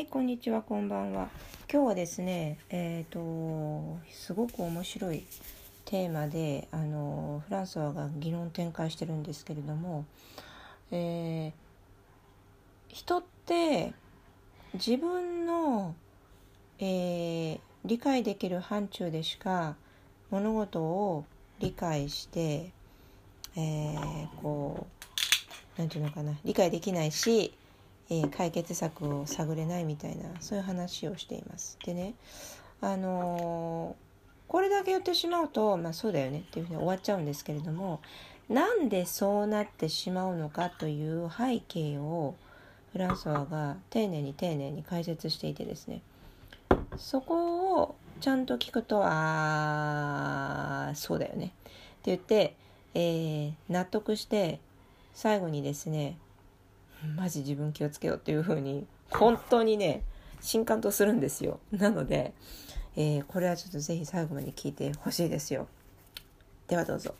はい、こんにちは、こんばんは。今日はですね、えっ、と、すごく面白いテーマで、あの、フランソワが議論展開してるんですけれども、えー人って自分の、えー理解できる範疇でしか物事を理解して、えーこうなんていうのかな理解できないし、えー解決策を探れないみたいなそういう話をしています。でねあのーこれだけ言ってしまうとまあそうだよねっていうふうに終わっちゃうんですけれどもなんでそうなってしまうのかという背景をフランソワが丁寧に丁寧に解説していてですねそこをちゃんと聞くとああそうだよねって言って、えー納得して最後にですねマジ自分気をつけようっていうふうに本当にね新感とするんですよ。なので、えー、これはちょっとぜひ最後まで聞いてほしいですよ。ではどうぞ。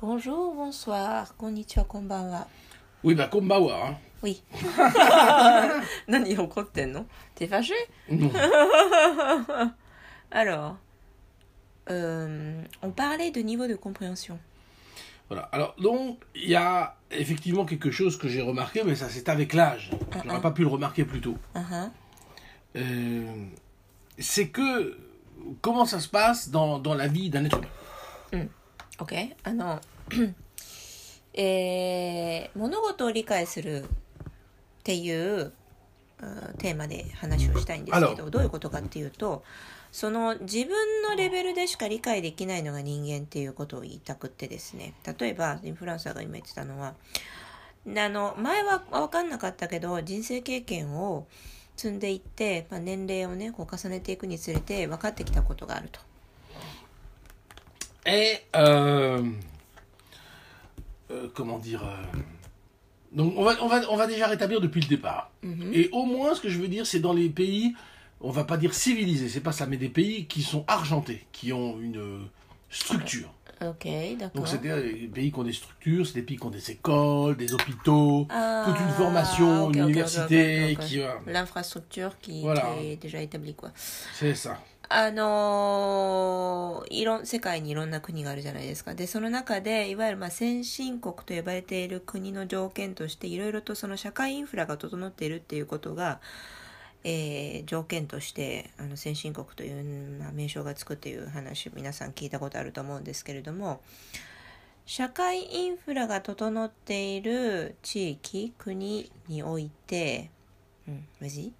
こんにちはこんばんは Oui, bah, こんばんは Oui. 何怒ってんの？T'es fâché? Alors, euh, on parlait de niveau de compréhension. Voilà. Alors, donc, il y a effectivement quelque chose que j'ai remarqué, mais ça, c'est avec l'âge. J'aurais pas pu le remarquer plus tôt. Uh-huh. Euh, c'est que, comment ça se passe dans, dans la vie d'un être humain OK? あの、えー物事を理解するっていううんテーマで話をしたいんですけあどどういうことかっていうと その自分のレベルでしか理解できないのが人間っていうことを言いたくってですね例えばインフルエンサーが今言ってたのはあの前は分かんなかったけど人生経験を積んでいって、まあ、年齢をねこう重ねていくにつれて分かってきたことがあると。Et, euh, euh, comment dire euh, Donc, on va, on, va, on va déjà rétablir depuis le départ. Et au moins, ce que je veux dire, c'est dans les pays, on va pas dire civilisés, c'est pas ça, mais des pays qui sont argentés, qui ont une euh, structure. OK, d'accord. Donc, c'est des pays qui ont des structures, c'est des pays qui ont des écoles, des hôpitaux, Ah, toute une formation, ok, une ok, ok, université, ok, ok. qui. euh, L'infrastructure qui, Voilà. qui est déjà établie quoi. c'est ça. あのーいろん世界にいろんな国があるじゃないですか。で、その中で、いわゆるまあ先進国と呼ばれている国の条件として、いろいろとその社会インフラが整っているっていうことが、 えー条件としてあの先進国という、まあ、名称がつくっていう話皆さん聞いたことあると思うんですけれども社会インフラが整っている地域国においてうん、vas-y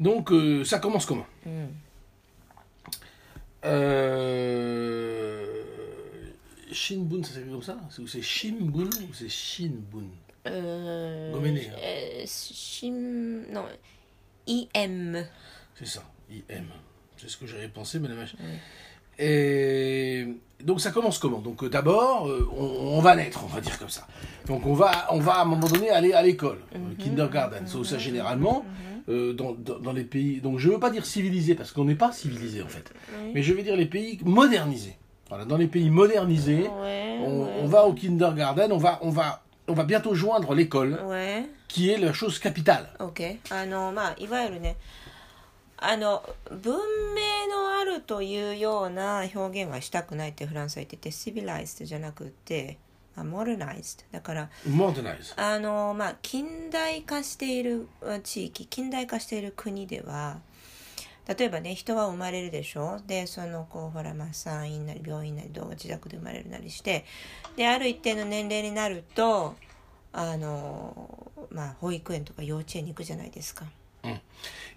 Donc, euh, ça commence comment うん、Euh... Shinbun, ça s'écrit comme ça C'est- Shinbun ou c'est Shinbun えー Gomenez. えー IM. C'est ça, IM. C'est ce que j'avais pensé, mais la Et donc ça commence comment? Donc euh, d'abord, euh, on, va naître, on va dire comme ça. Donc on va, on va à un moment donné aller à l'école, mm -hmm. kindergarten. So, ça mhm. généralement mhm. dans, dans, les pays. Donc je ne veux pas dire civilisé parce qu'on n'est pas civilisé en fait, mais je vais dire les pays modernisés. Voilà, dans les pays modernisés, on, on, va au kindergarten, on va, on va on va bientôt joindre l'école, Ouais, qui est la chose capitale. OK あのまあいわゆるねあの文明のあるというような表現はしたくないってフランスは言ってて civilized じゃなくてあ modernized だから.あのまあ近代化しているあ地域近代化している国では例えばね人は生まれるでしょ？でそのこほらまあ産院なり病院なり動画自宅で生まれるなりしてである一定の年齢になるとあのまあ保育園とか幼稚園に行くじゃないですか。え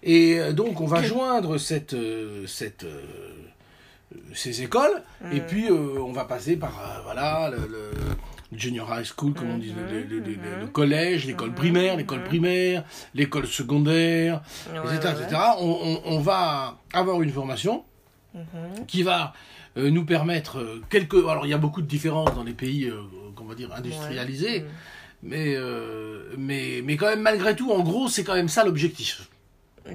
え donc, on va joindre cette, cette, euh, ces écoles, mm. et puis euh, on va passer par euh, voilà, le, le, junior high school, comme on dit, le, le- le- collège, l'école primaire, l'école primaire, l'école secondaire, Ouais, etc. ouais, etc. On, on- on va avoir une formation qui va euh, nous permettre euh, quelques... Alors il y a beaucoup de différences dans les pays, euh, qu'on va dire, industrialisés, mais, euh, mais, mais quand même malgré tout, en gros, c'est quand même ça l'objectif.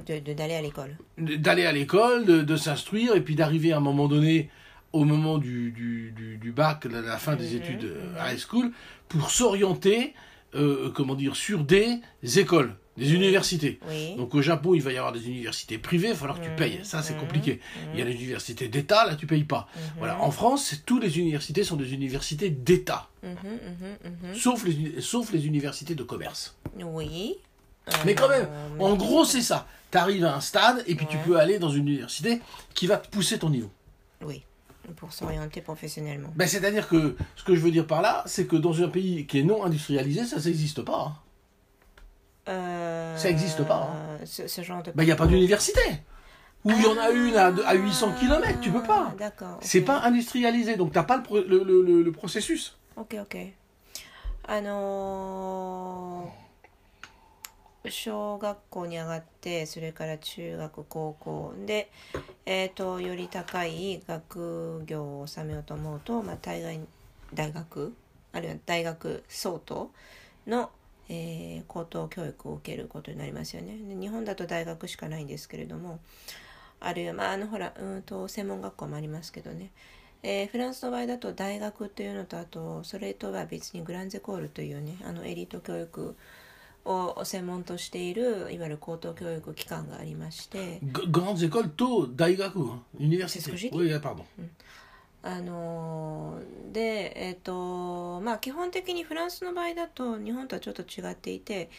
De de- d'aller à l'école. d'aller à l'école, de, de s'instruire, et puis d'arriver à un moment donné, au moment du, du, du, du bac, de la fin des études euh, high school, pour s'orienter, euh, comment dire, sur des écoles des universités. Oui. Donc au Japon, il va y avoir des universités privées, il va falloir que tu Mhm. payes. Ça, c'est Mhm. compliqué. Il y a les universités d'État, là, tu payes pas. Mhm. Voilà. En France, toutes les universités sont des universités d'État, Mhm, mhm, mhm. sauf les, uni- sauf les universités de commerce. Oui. Mais quand même, Euh, En gros, c'est ça. Tu arrives à un stade et puis tu peux aller dans une université qui va te pousser ton niveau. Oui. Pour s'orienter professionnellement. Ben, C'est-à-dire que ce que je veux dire par là, c'est que dans un pays qui est non industrialisé, ça, n'existe pas. hein. Euh, Ça existe pas, hein. Ce, ce genre de. Ben, Il n'y a pas d'université. Ou il y en a une à, à 800 km, tu peux pas. Ah, D'accord. C'est pas industrialisé, donc t'as pas le, pro- le, le- le- le processus. Ok, ok. あのー小学校に上がってそれから中学高校。で、えー、とより高い学業を収めようと思うと、まあ、大概大学？あるいは大学相当？の、えー高等教育を受けることになりますよね。日本だと大学しかないんですけれどもあるいは、まあ、あのほらうんと専門学校もありますけどね。えーフランスの場合だと大学というのとあとそれとは別にグランゼコールというねあのエリート教育を専門としているいわゆる高等教育機関がありまして grandes écoles, université. Ah. あのーでえっ、とまあ基本的にフランスの場合だと日本とはちょっと違っていて、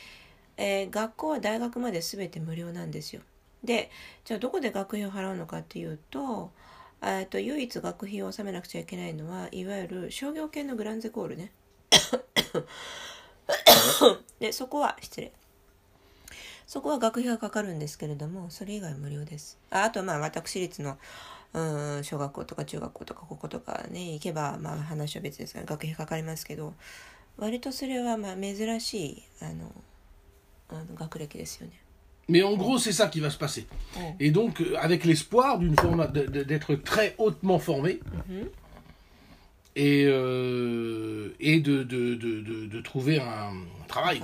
えー学校は大学まで全て無料なんですよでじゃあどこで学費を払うのかっていうとえーと唯一学費を納めなくちゃいけないのはいわゆる商業系のグランゼコールね でそこは失礼そこは学費がかかるんですけれどもそれ以外は無料ですああとまあ私立のうん小学校とか中学校とか高校とかね行けばまあ話は別ですから学費かかりますけど割とそれはまあ珍しいあのあの学歴ですよね。Mais en gros, c'est ça qui va se passer. Oh. Et donc, euh, avec l'espoir d'être très hautement formé Mhm. Et, euh, et de, de, de, de- trouver un travail.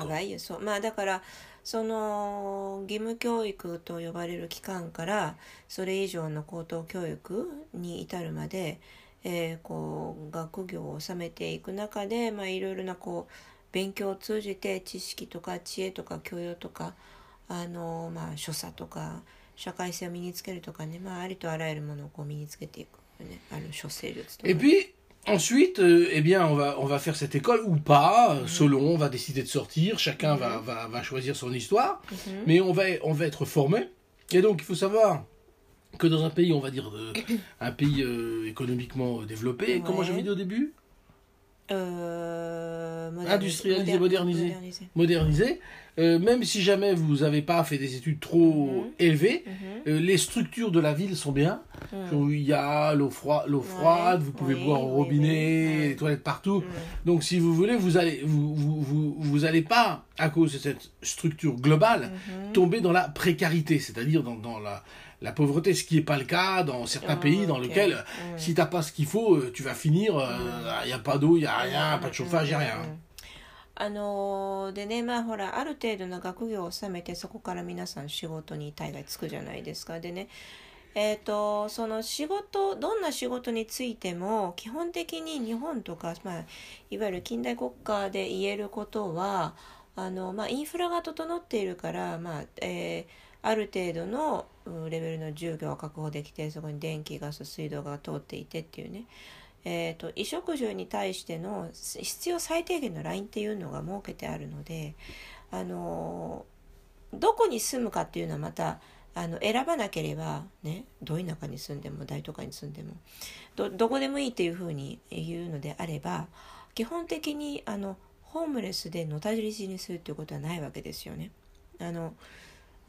その義務教育と呼ばれる機関からそれ以上の高等教育に至るまで、えーこう学業を収めていく中で、まあ、いろいろなこう勉強を通じて知識とか知恵とか教養とかあの、まあ、所作とか社会性を身につけるとかね、まあ、ありとあらゆるものをこう身につけていく、ね、ある処世術とか Et puis, ensuite, euh, eh bien, on va, on va faire cette école ou pas, euh, selon, on va décider de sortir, chacun va, va, va choisir son histoire, Mhm. mais on va, on va être formé. Et donc, il faut savoir que dans un pays, on va dire, de- un pays euh, économiquement développé, comment Ouais. j'avais dit au début, Euh, Industrialisé, modernisé. modernisé. modernisé, euh, même si jamais vous n'avez pas fait des études trop Mhm. élevées, Mhm. euh, les structures de la ville sont bien. Mhm. Il y a l'eau froi- l'eau froide, vous pouvez oui, boire au oui, robinet, oui. les toilettes partout. Donc si vous voulez, vous allez, vous, vous, vous, vous allez pas, à cause de cette structure globale, tomber dans la précarité, c'est-à-dire dans, dans la, la pauvreté, ce qui n'est pas le cas dans certains Ah, pays dans ok. lesquels, Mhm. si t'as pas ce qu'il faut, euh, tu vas finir, il n'y a pas d'eau, il n'y a rien, pas de chauffage, il n'y a rien. うんあのーでねまあほらある程度の学業を収めてそこから皆さん仕事に大概つくじゃないですかでねえー、とその仕事どんな仕事についても基本的に日本とか、まあ、いわゆる近代国家で言えることはあの、まあ、インフラが整っているから、まあえーある程度のレベルの住居が確保できてそこに電気ガス水道が通っていてっていうねえー、と衣食住に対しての必要最低限のラインっていうのが設けてあるので、あのどこに住むかっていうのはまたあの選ばなければねど田舎に住んでも大都会に住んでもどどこでもいいっていうふうに言うのであれば基本的にあのホームレスでのたじり死にするっていうことはないわけですよね。あの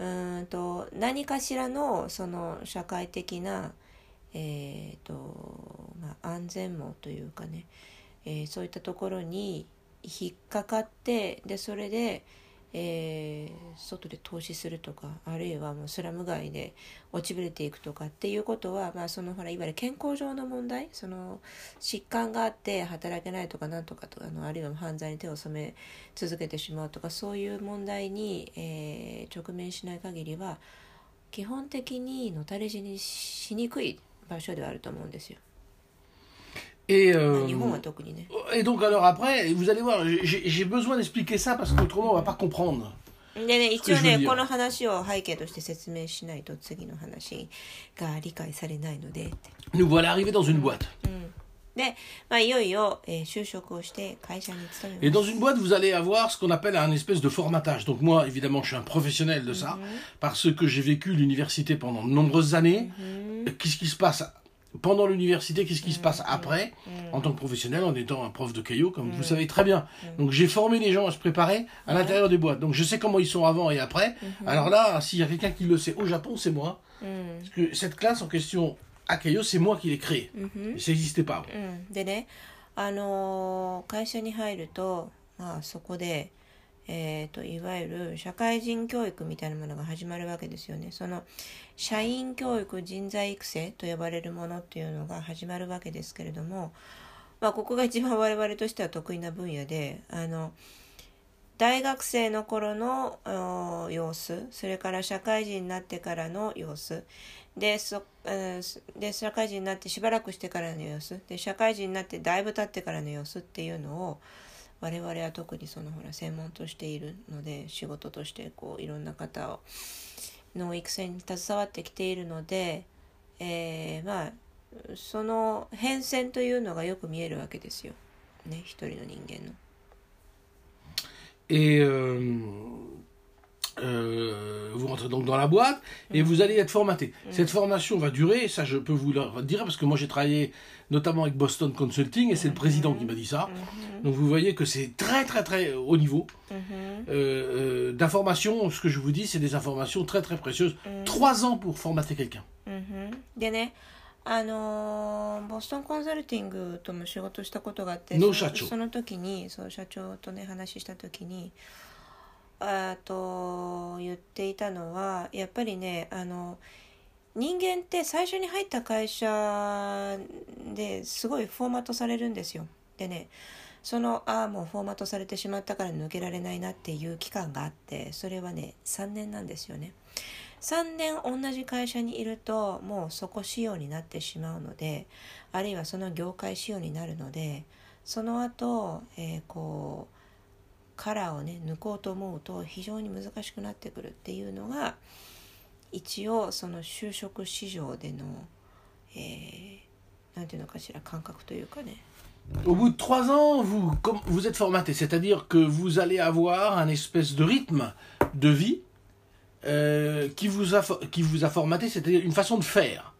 うんと何かしらのその社会的なえーとまあ、安全網というかね、えーそういったところに引っかかってでそれで、えー外で投資するとかあるいはもうスラム街で落ちぶれていくとかっていうことは、まあ、そのほらいわゆる健康上の問題その疾患があって働けないとかなんとかとかあのあるいは犯罪に手を染め続けてしまうとかそういう問題に、えー直面しない限りは基本的にのたれ死にしにくい場所ではあると思うんですよ。Et, まあ euh, 日本は特にね。 et donc alors après, vous allez voir, j'ai j'ai besoin d'expliquer ça parce qu'autrement on va pas comprendre. でね、一応ね、この話を背景として説明しないと次の話が理解されないので。Nous voilà arrivés dans une boîte. で、まあ、いよいよ、えー、就職をして会社に勤めます。Et dans une boîte, vous allez avoir ce qu'on appelle un espèce de formatage. Donc moi, évidemment, je suis un professionnel de ça, parce que j'ai vécu l'université pendant de nombreuses années. Qu'est-ce qui se passe pendant l'université, qu'est-ce qui se passe après, en tant que professionnel, en étant un prof de Caillot, comme vous savez très bien. Donc j'ai formé les gens à se préparer à l'intérieur des boîtes. Donc je sais comment ils sont avant et après. Alors là, s'il y a quelqu'un qui le sait au Japon, c'est moi. Parce que cette classe en question à Caillot, c'est moi qui l'ai créée. Ça n'existait pas. でね、あのー会社に入ると、まあ、そこで、 えー、といわゆる社会人教育みたいなものが始まるわけですよね。その社員教育人材育成と呼ばれるものっていうのが始まるわけですけれども、まあ、ここが一番我々としては得意な分野であの大学生の頃の様子それから社会人になってからの様子でそで社会人になってしばらくしてからの様子で社会人になってだいぶ経ってからの様子っていうのを我々は特にそのほら専門としているので仕事としてこういろんな方をの育成に携わってきているので、えー、まあその変遷というのがよく見えるわけですよ。ね、一人の人間の。Et euh, Euh, vous rentrez donc dans la boîte et vous allez être formaté. Cette formation va durer, ça je peux vous le dire parce que moi j'ai travaillé notamment avec Boston Consulting et c'est le président qui m'a dit ça. Donc vous voyez que c'est très très très haut niveau euh, euh, d'informations. Ce que je vous dis, c'est des informations très très précieuses. Trois ans pour formater quelqu'un. でね、あのボストンコンサルティングとも仕事したことがあっての社長その時にそう社長とね話した時に あと言っていたのはやっぱりねあの人間って最初に入った会社ですごいフォーマットされるんですよ。でねそのああもうフォーマットされてしまったから抜けられないなっていう期間があってそれはね3年なんですよね。3年同じ会社にいるともうそこ仕様になってしまうのであるいはその業界仕様になるのでその後、えー、こう カラーをね抜こうと思うと非常に難しくなってくるっていうのが一応その就職市場での、えー、なんていうのかしら感覚というかね。Au bout de trois ans, vous, vous êtes formaté, c'est-à-dire que vous allez avoir un espèce de rythme de vie euh, qui, vous a, qui vous a formaté, c'est-à-dire une façon de faire.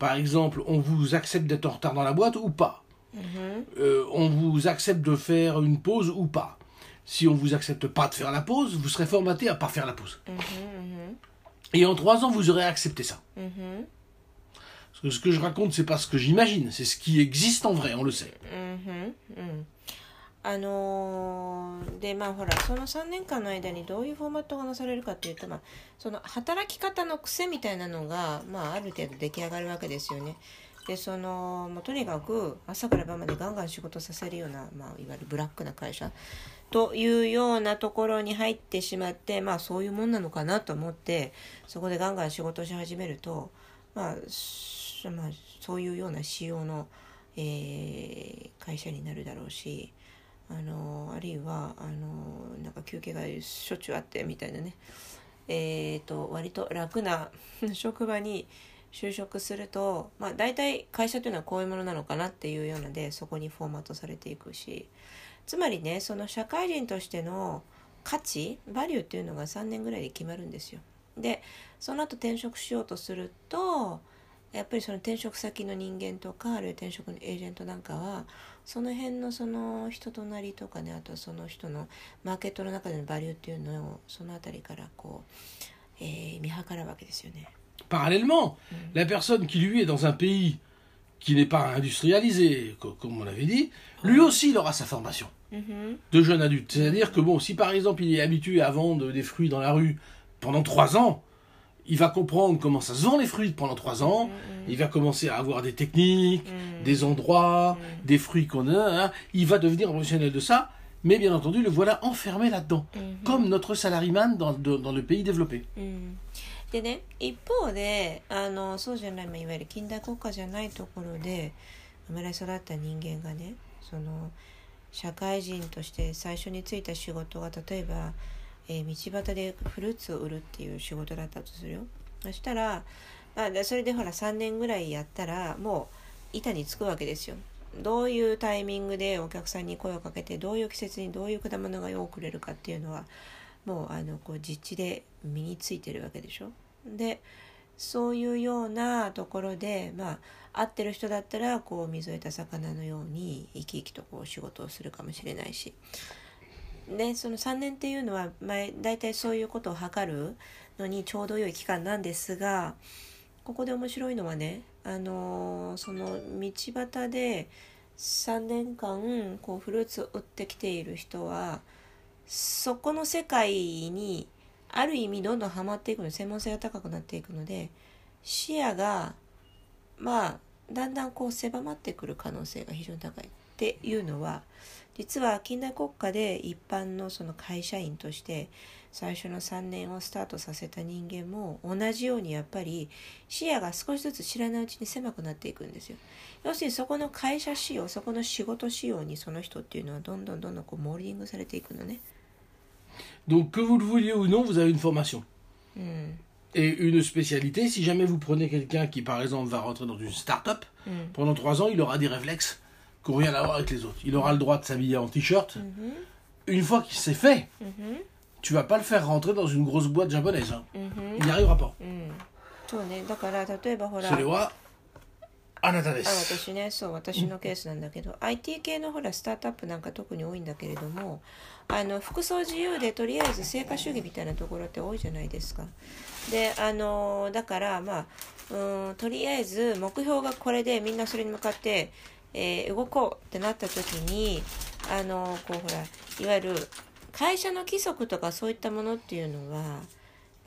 Par exemple, on vous accepte d'être en retard dans la boîte ou pas. Mm -hmm. euh, on vous accepte de faire une pause ou pas si on vous accepte pas de faire la pause, vous serez formaté à pas faire la pause. Mhm, mhm. Et en trois ans, vous aurez accepté ça. Mhm. Parce que ce que je raconte, c'est pas ce que j'imagine, c'est ce qui existe en vrai, on le sait. あのー、でまあほらその3年間の間にどういうフォーマットがなされるかっていうと、まあ、その働き方の癖みたいなのが、まあ、ある程度出来上がるわけですよね。でそのもうとにかく朝から晩までガンガン仕事させるような、まあ、いわゆるブラックな会社 というようなところに入ってしまってまあそういうもんなのかなと思ってそこでガンガン仕事し始めると、まあ、まあそういうような仕様の、えー、会社になるだろうしあのあるいはあのなんか休憩がしょっちゅうあってみたいなね。えーと、割と楽な 職場に就職すると、まあ、大体会社というのはこういうものなのかなっていうようなでそこにフォーマットされていくしつまりねその社会人としての価値バリューっていうのが3年ぐらいで決まるんですよ。でその後転職しようとするとやっぱりその転職先の人間とかあるいは転職のエージェントなんかはその辺のその人となりとかねあとその人のマーケットの中でのバリューっていうのをその辺りからこう、えー、見計らうわけですよね。Parallèlement, la personne qui lui est dans un pays qui n'est pas industrialisé, comme on l'avait dit, lui aussi il aura sa formation mm-hmm. de jeune adulte. C'est-à-dire que bon, si par exemple il est habitué à vendre des fruits dans la rue pendant trois ans, il va comprendre comment ça se vend les fruits pendant trois ans, mm-hmm. il va commencer à avoir des techniques, mm-hmm. des endroits, des fruits qu'on a, hein. il va devenir professionnel de ça, mais bien entendu le voilà enfermé là-dedans, comme notre salaryman dans, dans, le pays développé. でね一方であのそうじゃない、まあ、いわゆる近代国家じゃないところで生まれ育った人間がねその社会人として最初に就いた仕事が例えば、えー道端でフルーツを売るっていう仕事だったとするよ。そしたら、あ、それでほら3年ぐらいやったらもう板につくわけですよ。どういうタイミングでお客さんに声をかけてどういう季節にどういう果物が多く売れるかっていうのはもうあのこう実地で身についてるわけでしょ。でそういうようなところでまあ合ってる人だったらこう水を得た魚のように生き生きとこう仕事をするかもしれないし。でその3年っていうのは前大体そういうことを測るのにちょうど良い期間なんですがここで面白いのはねあのその道端で3年間こうフルーツを売ってきている人はそこの世界にある意味どんどんハマっていくの専門性が高くなっていくので視野がまあだんだんこう狭まってくる可能性が非常に高いっていうのは実は近代国家で一般のその会社員として最初の3年をスタートさせた人間も同じようにやっぱり視野が少しずつ知らないうちに狭くなっていくんですよ。要するにそこの会社仕様そこの仕事仕様にその人っていうのはどんどんどんどんこうモールディングされていくのね。Donc que vous le vouliez ou non, vous avez une formation. うん、 Et une spécialité, si jamais vous prenez quelqu'un qui, par exemple, va rentrer dans une start-up, うん、 pendant trois ans, il aura des réflexes qui n'ont rien à voir avec les autres. Il aura le droit de s'habiller en t-shirt. うん、 Une fois qu'il s'est fait, うん、 tu vas pas le faire rentrer dans une grosse boîte japonaise. hein. うん、 Il n'y arrivera pas. うん、そうねだから例えばほらそれは あなたであす。私ねそう私のケースなんだけど、IT 系のほらスタートアップなんか特に多いんだけれどもあの服装自由でとりあえず成果主義みたいなところって多いじゃないですか。であのだからまあうんとりあえず目標がこれでみんなそれに向かって、えー動こうってなった時にあのこうほらいわゆる会社の規則とかそういったものっていうのはま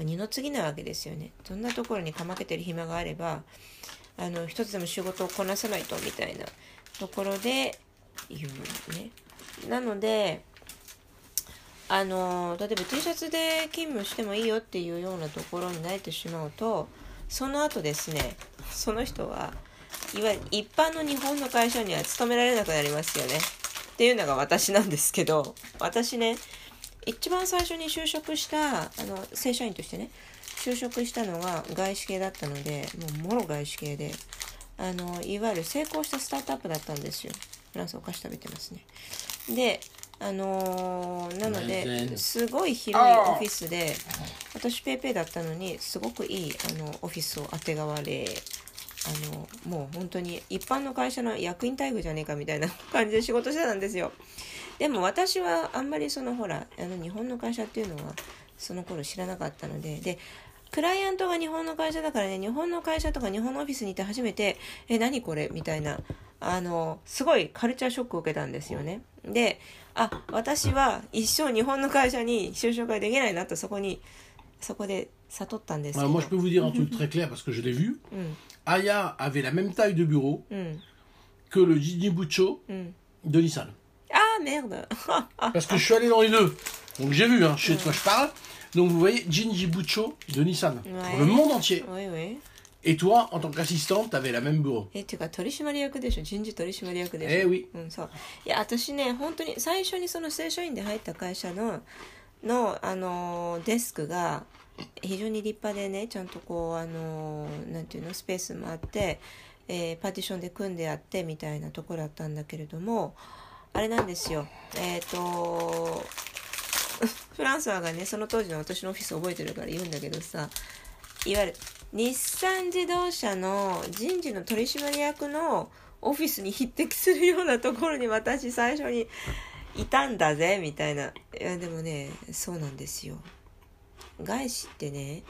あ二の次なわけですよね。そんなところにかまけてる暇があればあの一つでも仕事をこなさないとみたいなところで言うね。なのであの例えば T シャツで勤務してもいいよっていうようなところに慣れてしまうとその後ですねその人はいわゆる一般の日本の会社には勤められなくなりますよねっていうのが私なんですけど私ね一番最初に就職したあの正社員としてね就職したのが外資系だったのでもうもろ外資系であのいわゆる成功したスタートアップだったんですよ。フランスお菓子食べてますね。であのーなの全で然。すごい広いオフィスで私ペイペイだったのにすごくいいあのオフィスをあてがわれあのもう本当に一般の会社の役員待遇じゃねえかみたいな 感じで仕事してたんですよ。でも私はあんまりそのほらあの日本の会社っていうのはその頃知らなかったのででクライアントが日本の会社だからね日本の会社とか日本のオフィスにいて初めて「え何これ?」みたいなあのすごいカルチャーショックを受けたんですよねであ私は一生日本の会社に就職ができないなとそこにそこで悟ったんですけ Alors ど moi, je peux vous dire un truc très clair parce que je l'ai vu. うん Aya avait la même taille de bureau うん que le Gigi Buccio うん de Nissan. あーメール Parce que je suis allé dans les deux. Donc j'ai vu, hein, je sais de quoi je parle. Donc vous voyez, Jinji Buccio de Nissan. Pour Ouais. le monde entier. おいおい Et toi, en tant qu'assistante, t'avais la même bureau. えっていうか取締役でしょ人事取締役でしょ Eh oui. うん、そういや私ね本当に最初にその正社員で入った会社のの、あのーデスクが非常に立派でねちゃんとこう、あのーなんていうのスペースもあって、えーパーティションで組んであってみたいなところだったんだけれども あれなんですよ。えっ、と フランスワがねその当時の私のオフィス覚えてるから言うんだけどさいわゆる日産自動車の人事の取締役のオフィスに匹敵するようなところに私最初にいたんだぜみたいな。いやでもねそうなんですよ。外資ってね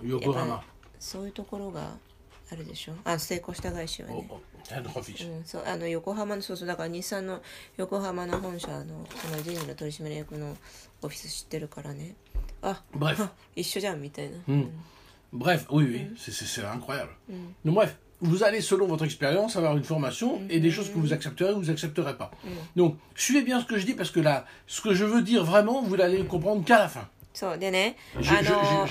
Yokohama. そういうところが あるでしょあ成功した会社は Oh, ね、 oh, head office. うん、そうあの横浜のそうそうだから日産の横浜の本社のその人事の取締役のオフィス知ってるからねあ Bref. 一緒じゃんみたいな、うん Bref, oui, oui, c'est- c'est c'est incroyable. Donc bref, vous allez, selon votre expérience, avoir une formation et des choses que vous accepterez ou vous accepterez pas. Donc, suivez bien ce que je dis parce que là, ce que je veux dire vraiment, vous n'allez le comprendre qu'à la fin. そうでねあの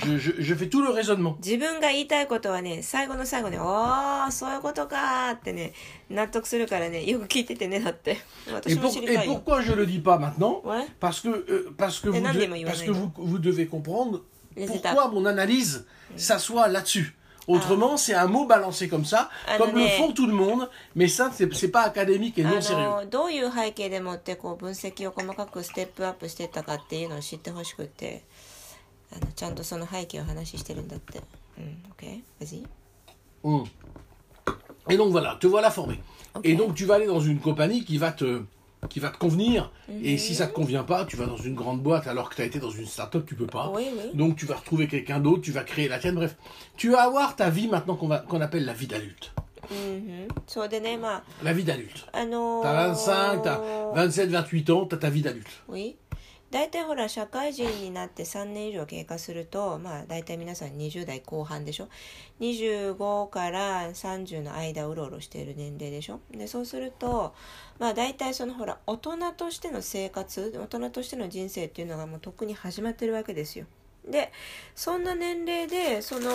raisonnement. 自分が言いたいことはね最後の最後で「おーそういうことか」ってね納得するからねよく聞いててねだって Et, 私も知り et たいよ pourquoi je le dis pas maintenant. Parce que, euh, parce que, Et vous, moi, parce que vous, vous devez comprendre pourquoi mon analyse s'assoit là-dessus. Autrement, c'est un mot balancé comme ça, Ah, comme le font tout le monde, mais ça, c'est pas académique et あ non sérieux. のどういう背景でもってこう分析を細かくステップアップしてたかっていうのを知ってほしくてあのちゃんとその背景を話してるんだってうん OK vas-y Hum. Et donc voilà, te voilà formé. Ok. Et donc tu vas aller dans une compagnie qui va te, qui va te convenir. Et Mhm. si ça te convient pas, tu vas dans une grande boîte alors que tu as été dans une start-up, tu peux pas. Oui, oui. Donc tu vas retrouver quelqu'un d'autre, tu vas créer la tienne. Bref, tu vas avoir ta vie maintenant qu'on va- qu'on appelle la vie d'adulte. うんうんそうでねまあ La vie d'adulte. あのー T'as 25, t'as 27, 28 ans, t'as ta vie d'adulte. Oui 大体ほら社会人になって3年以上経過するとまあ大体皆さん20代後半でしょ？25から30の間うろうろしている年齢でしょ？でそうするとまあ大体そのほら大人としての生活大人としての人生っていうのがもうとっくに始まってるわけですよ。でそんな年齢でその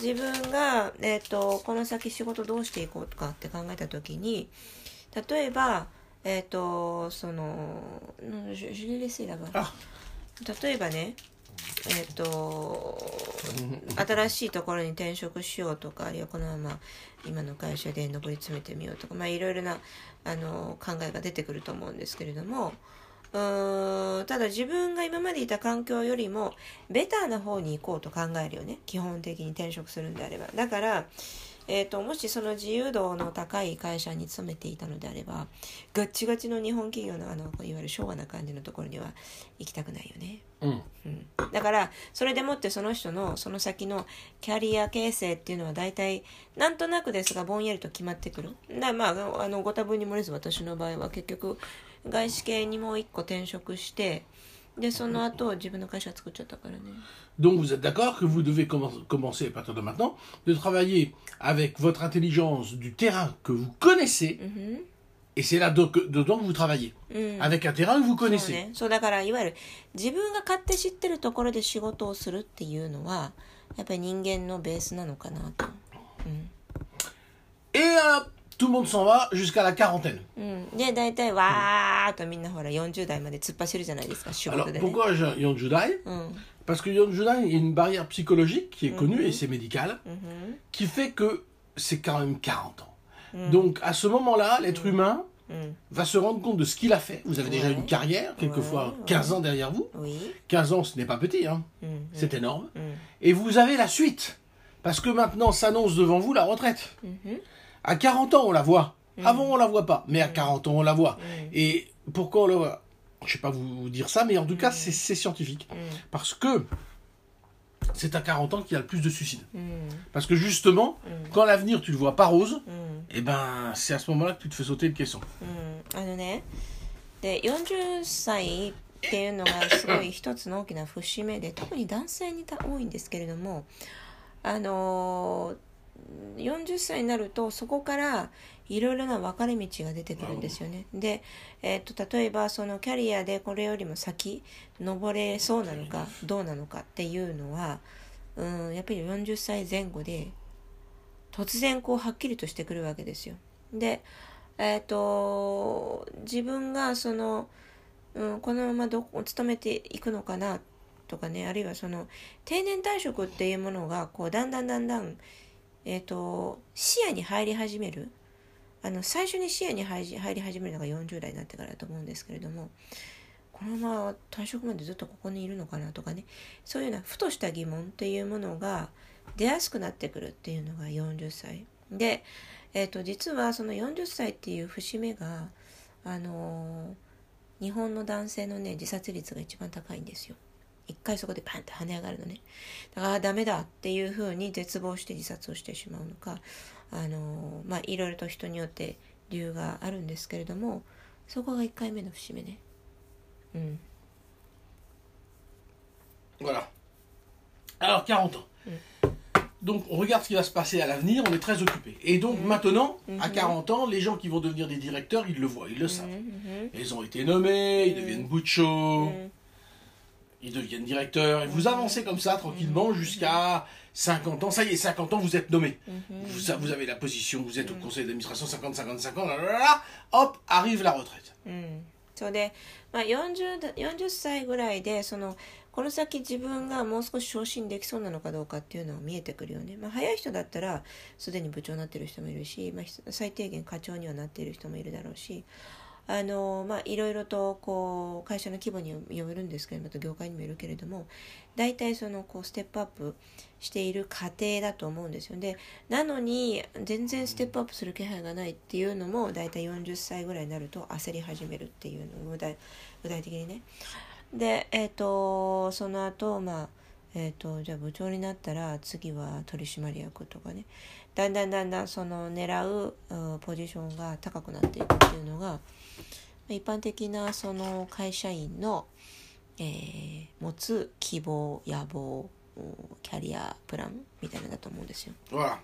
自分が、えー、とこの先仕事どうしていこうとかって考えた時に例えばえっ、とその Ah, 例えばねえっ、と新しいところに転職しようとかあるいはこのまま今の会社で上り詰めてみようとかまあいろいろなあの考えが出てくると思うんですけれどもうただ自分が今までいた環境よりもベターな方に行こうと考えるよね。基本的に転職するんであれば。だから、えー、ともしその自由度の高い会社に勤めていたのであればガッチガチの日本企業のあのいわゆる昭和な感じのところには行きたくないよね。hum. うん、だからそれでもってその人のその先のキャリア形成っていうのは大体なんとなくですがぼんやりと決まってくるだまああのご多分に漏れず私の場合は結局外資系にもう一個転職して Donc vous êtes d'accord que vous devez commencer à partir de maintenant de travailler avec votre intelligence du terrain que vous connaissez. Mm -hmm. Et c'est là dedans que vous travaillez, mm. avec un terrain que vous connaissez. So. Et euh, tout le monde s'en va jusqu'à la quarantaine. Alors, pourquoi 40 dai Parce que 40 dai, il y a une barrière psychologique qui est connue et c'est médical, qui fait que c'est quand même 40 ans. Donc, à ce moment-là, l'être humain va se rendre compte de ce qu'il a fait. Vous avez déjà une carrière, quelquefois 15 ans derrière vous. 15 ans, ce n'est pas petit, hein. c'est énorme. Et vous avez la suite, parce que maintenant s'annonce devant vous la retraite. Mhm. À 40 ans, on la voit. Avant, on la voit pas. Mais à 40 ans, on la voit. Et pourquoi on la voit Je sais pas vous vous dire ça, mais en tout cas, c'est c'est scientifique. Parce que c'est à 40 ans qu'il y a le plus de suicides. Mm, Parce que justement, quand l'avenir, tu le vois pas rose, mm, et ben, c'est à ce moment-là que tu te fais sauter le caisson. うん、あのねで40歳っていうのがすごい一つの大きな節目で特に男性に多いんですけれどもあのー 40歳になるとそこからいろいろな分かれ道が出てくるんですよね。で、えー、と例えばそのキャリアでこれよりも先登れそうなのかどうなのかっていうのは、うん、やっぱり40歳前後で突然こうはっきりとしてくるわけですよ。でえっ、と自分がその、うん、このままどこ勤めていくのかなとかねあるいはその定年退職っていうものがこうだんだんだんだん、えー、と視野に入り始める？あの最初に視野に入り始めるのが40代になってからだと思うんですけれどもこのまま退職までずっとここにいるのかなとかね。そういうようなふとした疑問っていうものが出やすくなってくるっていうのが40歳。で、えー、と実はその40歳っていう節目が、あのー日本の男性のね自殺率が一番高いんですよ。一回そこでパンって跳ね上がるのねだからダメだっていうふうに絶望して自殺をしてしまうのか、あのーまあいろいろと人によって理由があるんですけれどもそこが1回目の節目ねうん Voilà. Alors, 40 ans. Donc, on regarde ce qui va se passer à l'avenir, on est très occupé. Et donc, maintenant, à 40 ans, les gens qui vont devenir des directeurs, ils le voient, ils le savent. Ils ont été nommés, ils deviennent chaud. Ils deviennent directeurs, et vous avancez comme ça tranquillement jusqu'à 50 ans. Ça y est, 50 ans, vous êtes nommé. vous, ça, vous avez la position, vous êtes au conseil d'administration 50, 55 ans, là, là, là, hop, arrive la retraite. うん、そうで、まあ、40, だ40歳ぐらいでそのこの先自分がもう少し昇進できそうなのかどうかっていうのが見えてくるよね、まあ、早い人だったらすでに部長になってる人もいるし、まあ、ひ最低限課長にはなっている人もいるだろうしあのまあいろいろとこう会社の規模によるんですけれども業界にもよるけれども大体そのこうステップアップしている過程だと思うんですよ。でなのに全然ステップアップする気配がないっていうのも大体40歳ぐらいになると焦り始めるっていうの具体具体的にね。でえっ、とその後まあえー、とじゃあ部長になったら次は取締役とかね。だんだんだんだんその狙うポジションが高くなっていくっていうのが一般的なその会社員の、えー持つ希望野望うんキャリアプランみたいなのだと思うんですよ。 Voilà.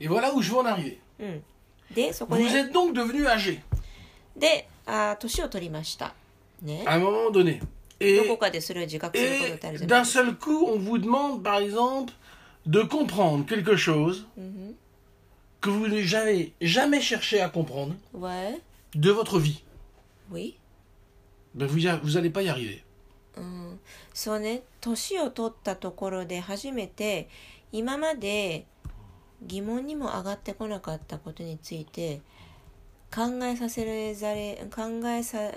Et voilà où je veux en arriver. うん、でそこ Vous で êtes donc devenu âgé であー年を取りました。ね。 à un moment donné. ど Et, こかでそれを自覚すること et ってあるじゃない d'un seul coup, on vous demande, par exemple, de comprendre quelque chose うん que vous n'avez jamais, jamais cherché à comprendre うん。Ouais. De votre vie. Oui. Ben vous n'allez pas y arriver. うん、そうね年を取ったところで初めて今まで疑問にも上がってこなかったことについて考えさせざれ考えさ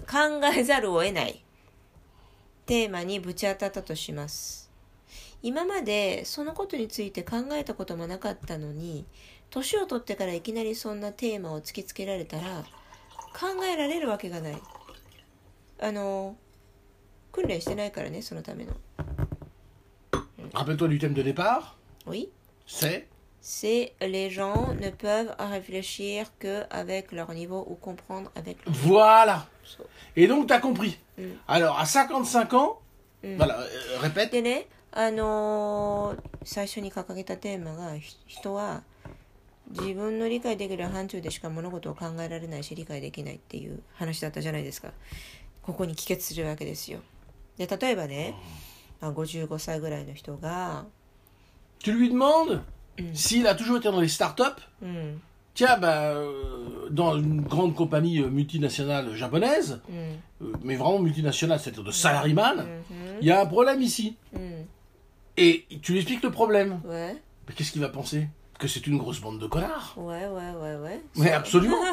考えざるを得ないテーマにぶち当たったとします今までそのことについて考えたこともなかったのに年を取ってからいきなりそんなテーマを突きつけられたら考えられるわけがないあの訓練してないからねそのための Rappelle-toi du thème de départ, Oui c'est c'est les gens ne peuvent réfléchir que avec leur niveau ou comprendre avec leur voilà. So- Et donc tu as compris. Mm. Alors à 55 ans, Mm. voilà, euh, répète. でねあのー最初に掲げたテーマがひ人は 自分の理解できる範疇でしか物事を考えられないし理解できないっていう話だったじゃないですかここに帰結するわけですよで例えばね、まあ、55歳ぐらいの人が Tu lui demandes Mm. s'il a toujours été dans les startups. うん Tiens, euh, dans une grande compagnie euh, multinationale japonaise, うん euh, mais vraiment multinationale, c'est-à-dire de salariman, うん il y a un problème ici. うん Et tu lui expliques le problème. Ouais Mais qu'est-ce qu'il va penser Que c'est une grosse bande de connards. Ouais, ouais, ouais, ouais. Mais absolument.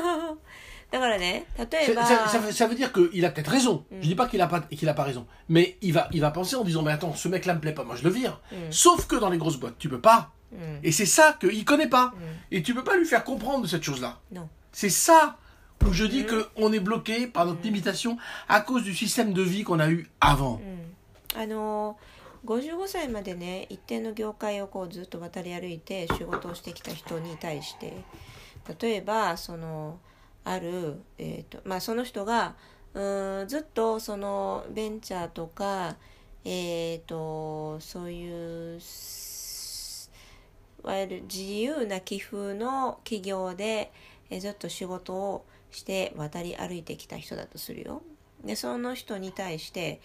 だからね、例 C'est- えば、 Ça, ça veut- ça veut dire qu'il a peut-être raison. Mm. Je dis pas qu'il a pas qu'il a pas raison, mais il va il va penser en disant mais attends ce mec là me plaît pas, moi je le vire. Mm. Sauf que dans les grosses boîtes tu peux pas. うん、 Et c'est ça qu'il connaît pas. Mm. Et tu peux pas lui faire comprendre de cette chose là. Non. C'est ça où je dis Mm. que on est bloqué par notre limitation à cause du système de vie qu'on a eu avant. うん、あの 55歳までね一定の業界をこうずっと渡り歩いて仕事をしてきた人に対して例えばそのある、えーとまあ、その人がうんずっとそのベンチャーとか、えー、とそういういわゆる自由な寄付の企業で、えずっと仕事をして渡り歩いてきた人だとするよ。でその人に対して、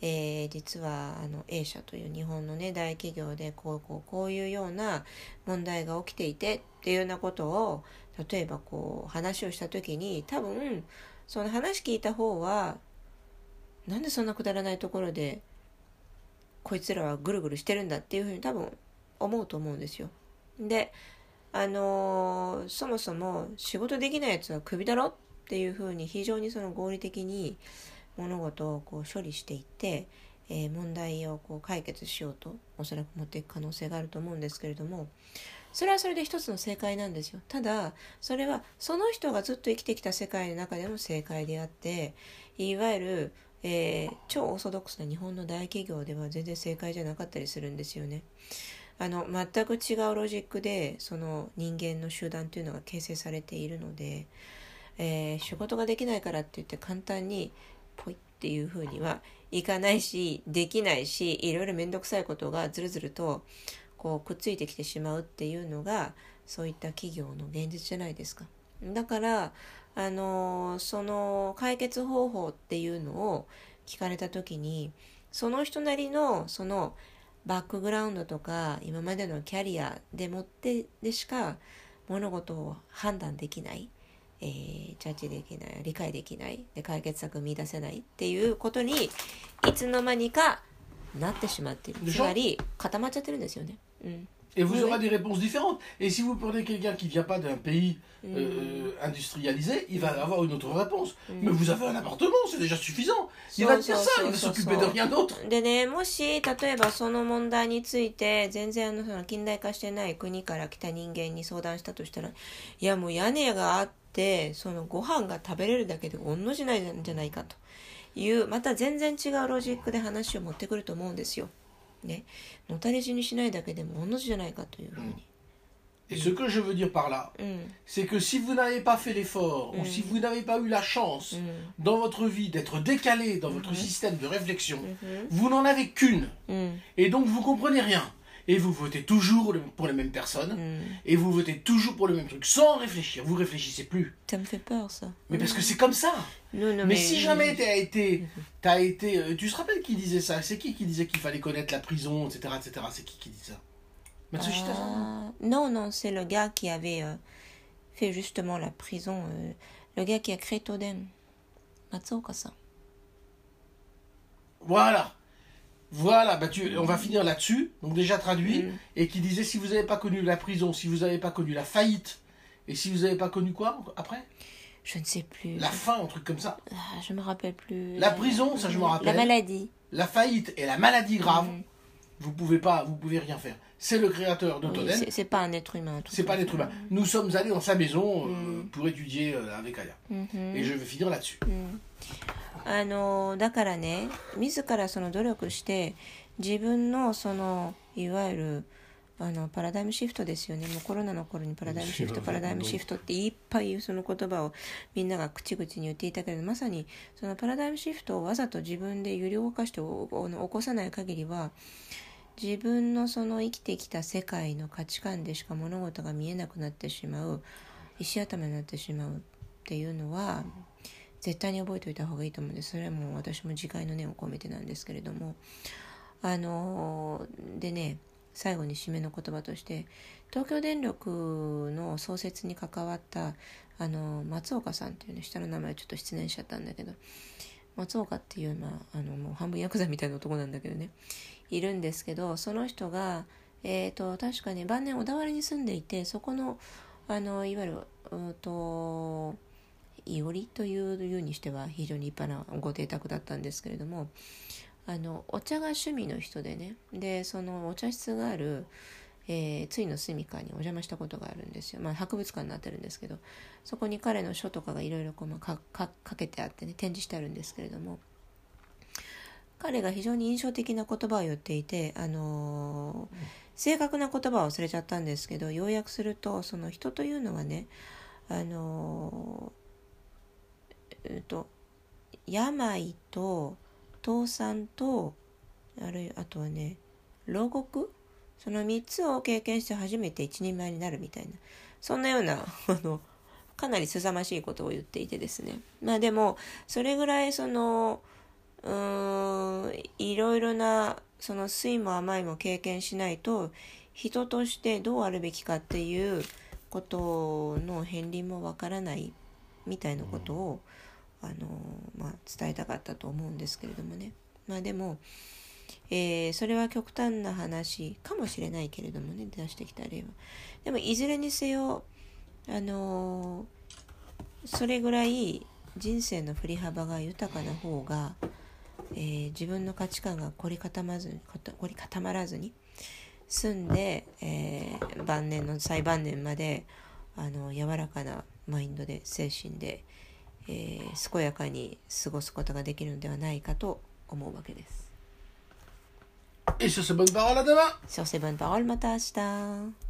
えー実はあの A 社という日本のね大企業でこうこうこういうような問題が起きていてっていうようなことを例えばこう話をした時に多分その話聞いた方はなんでそんなくだらないところでこいつらはぐるぐるしてるんだっていうふうに多分思うと思うんですよ。であのーそもそも仕事できないやつはクビだろっっていうふうに非常にその合理的に物事をこう処理していって、えー問題をこう解決しようとおそらく持っていく可能性があると思うんですけれどもそれはそれで一つの正解なんですよただそれはその人がずっと生きてきた世界の中でも正解であっていわゆる、えー超オーソドックスな日本の大企業では全然正解じゃなかったりするんですよね。あの全く違うロジックでその人間の集団というのが形成されているので、えー仕事ができないからって言って簡単にポイっていうふうにはいかないしできないしいろいろ面倒くさいことがずるずるとこうくっついてきてしまうっていうのがそういった企業の現実じゃないですか。だからあのその解決方法っていうのを聞かれた時にその人なりのそのバックグラウンドとか今までのキャリアでもってでしか物事を判断できない、えー、ジャッジできない理解できないで解決策見出せないっていうことにいつの間にかなってしまっているつまり固まっちゃってるんですよね。うん、Et vous Oui, aurez oui. des réponses différentes. Et si vous prenez quelqu'un qui ne vient pas d'un pays euh, industrialisé, il va avoir une autre réponse. Mais vous avez un appartement, c'est déjà suffisant. Il va dire ça, il va s'occuper de rien d'autre. でねもし例えばその問題について全然あのその近代化してない国から来た人間に相談したとしたらいやもう屋根があってそのご飯が食べれるだけで御の字ないんじゃないかというまた全然違うロジックで話を持ってくると思うんですよ。ね、のたれ死にしないだけでも御の字じゃないかというふうに。Et ce que je veux dire par là, うん、c'est que si vous n'avez pas fait l'effort, ou si vous n'avez pas eu la chance dans votre vie d'être décalé dans votre système de réflexion, vous n'en avez qu'une. うん、Et donc vous comprenez rien. Et vous votez toujours pour les mêmes personnes. うん。Et vous votez toujours pour le même truc, sans réfléchir. Vous réfléchissez plus. Ça me fait peur ça. Mais parce que c'est comme ça. Non, non, Mais si jamais t'as été, Mhm. t'as été, euh, tu te rappelles qui disait ça? C'est qui qui disait qu'il fallait connaître la prison, etc., etc. C'est qui qui dit ça? Matsushita Ah, non, non, c'est le gars qui avait euh, fait justement la prison. euh, le gars qui a créé Toden. Matsuoka-san. Voilà, voilà. Bah tu, on va finir là-dessus. Donc déjà traduit Mm. et qui disait si vous n'avez pas connu la prison, si vous n'avez pas connu la faillite et si vous n'avez pas connu quoi après? Je ne sais plus. La faim, un truc comme ça. Ah, je me rappelle plus. La prison, ça, je me La rappelle. maladie. La faillite et la maladie grave. Mm. Vous pouvez pas, vous pouvez rien faire. C'est le créateur de Oui, c'est- pas un être humain. C'est pas ça. l'être humain. Nous sommes allés dans sa maison euh, Mm. pour étudier euh, avec Aya. Mhm. Et je vais finir là-dessus. あのだからね自らその努力して自分のそのいわゆるあのパラダイムシフトですよね。もうコロナの頃にパラダイムシフトパラダイムシフトっていっぱいその言葉をみんなが口々に言っていたけれどまさにそのパラダイムシフトをわざと自分で揺り動かして起こさない限りは自分のその生きてきた世界の価値観でしか物事が見えなくなってしまう石頭になってしまうっていうのは絶対に覚えておいた方がいいと思うんですそれはもう私も自戒の念を込めてなんですけれども。あのでね最後に締めの言葉として東京電力の創設に関わったあの松岡さんっていうね下の名前ちょっと失念しちゃったんだけど松岡っていう、まあ、あのもう半分ヤクザみたいな男なんだけどねいるんですけどその人が、えー、と確かね晩年小田原に住んでいてそこのあのいわゆるうんといおりというようにしては非常に立派なご邸宅だったんですけれどもあのお茶が趣味の人でねでそのお茶室がある、えー、ついの住みかにお邪魔したことがあるんですよ、まあ、博物館になってるんですけどそこに彼の書とかがいろいろこう、まあ、かかかけてあってね展示してあるんですけれども彼が非常に印象的な言葉を言っていて、あのー正確な言葉は忘れちゃったんですけど要約するとその人というのはねあのーえっと病と倒産とあるいあとはね牢獄？その3つを経験して初めて一人前になるみたいな。そんなような あのかなり凄ましいことを言っていてですね。まあでもそれぐらいそのうーんいろいろなその酸いも甘いも経験しないと人としてどうあるべきかっていうことの片鱗もわからないみたいなことを、あのまあ、伝えたかったと思うんですけれどもね。まあでも、えーそれは極端な話かもしれないけれどもね出してきた例は。でもいずれにせよあのそれぐらい人生の振り幅が豊かな方が、えー自分の価値観が凝り固まずに凝り固まらずに済んで、えー晩年の最晩年まであの柔らかなマインドで精神で、えー健やかに過ごすことができるのではないかと思うわけです。Et sur ces bonnes paroles, à demain sur ces bonnes paroles また明日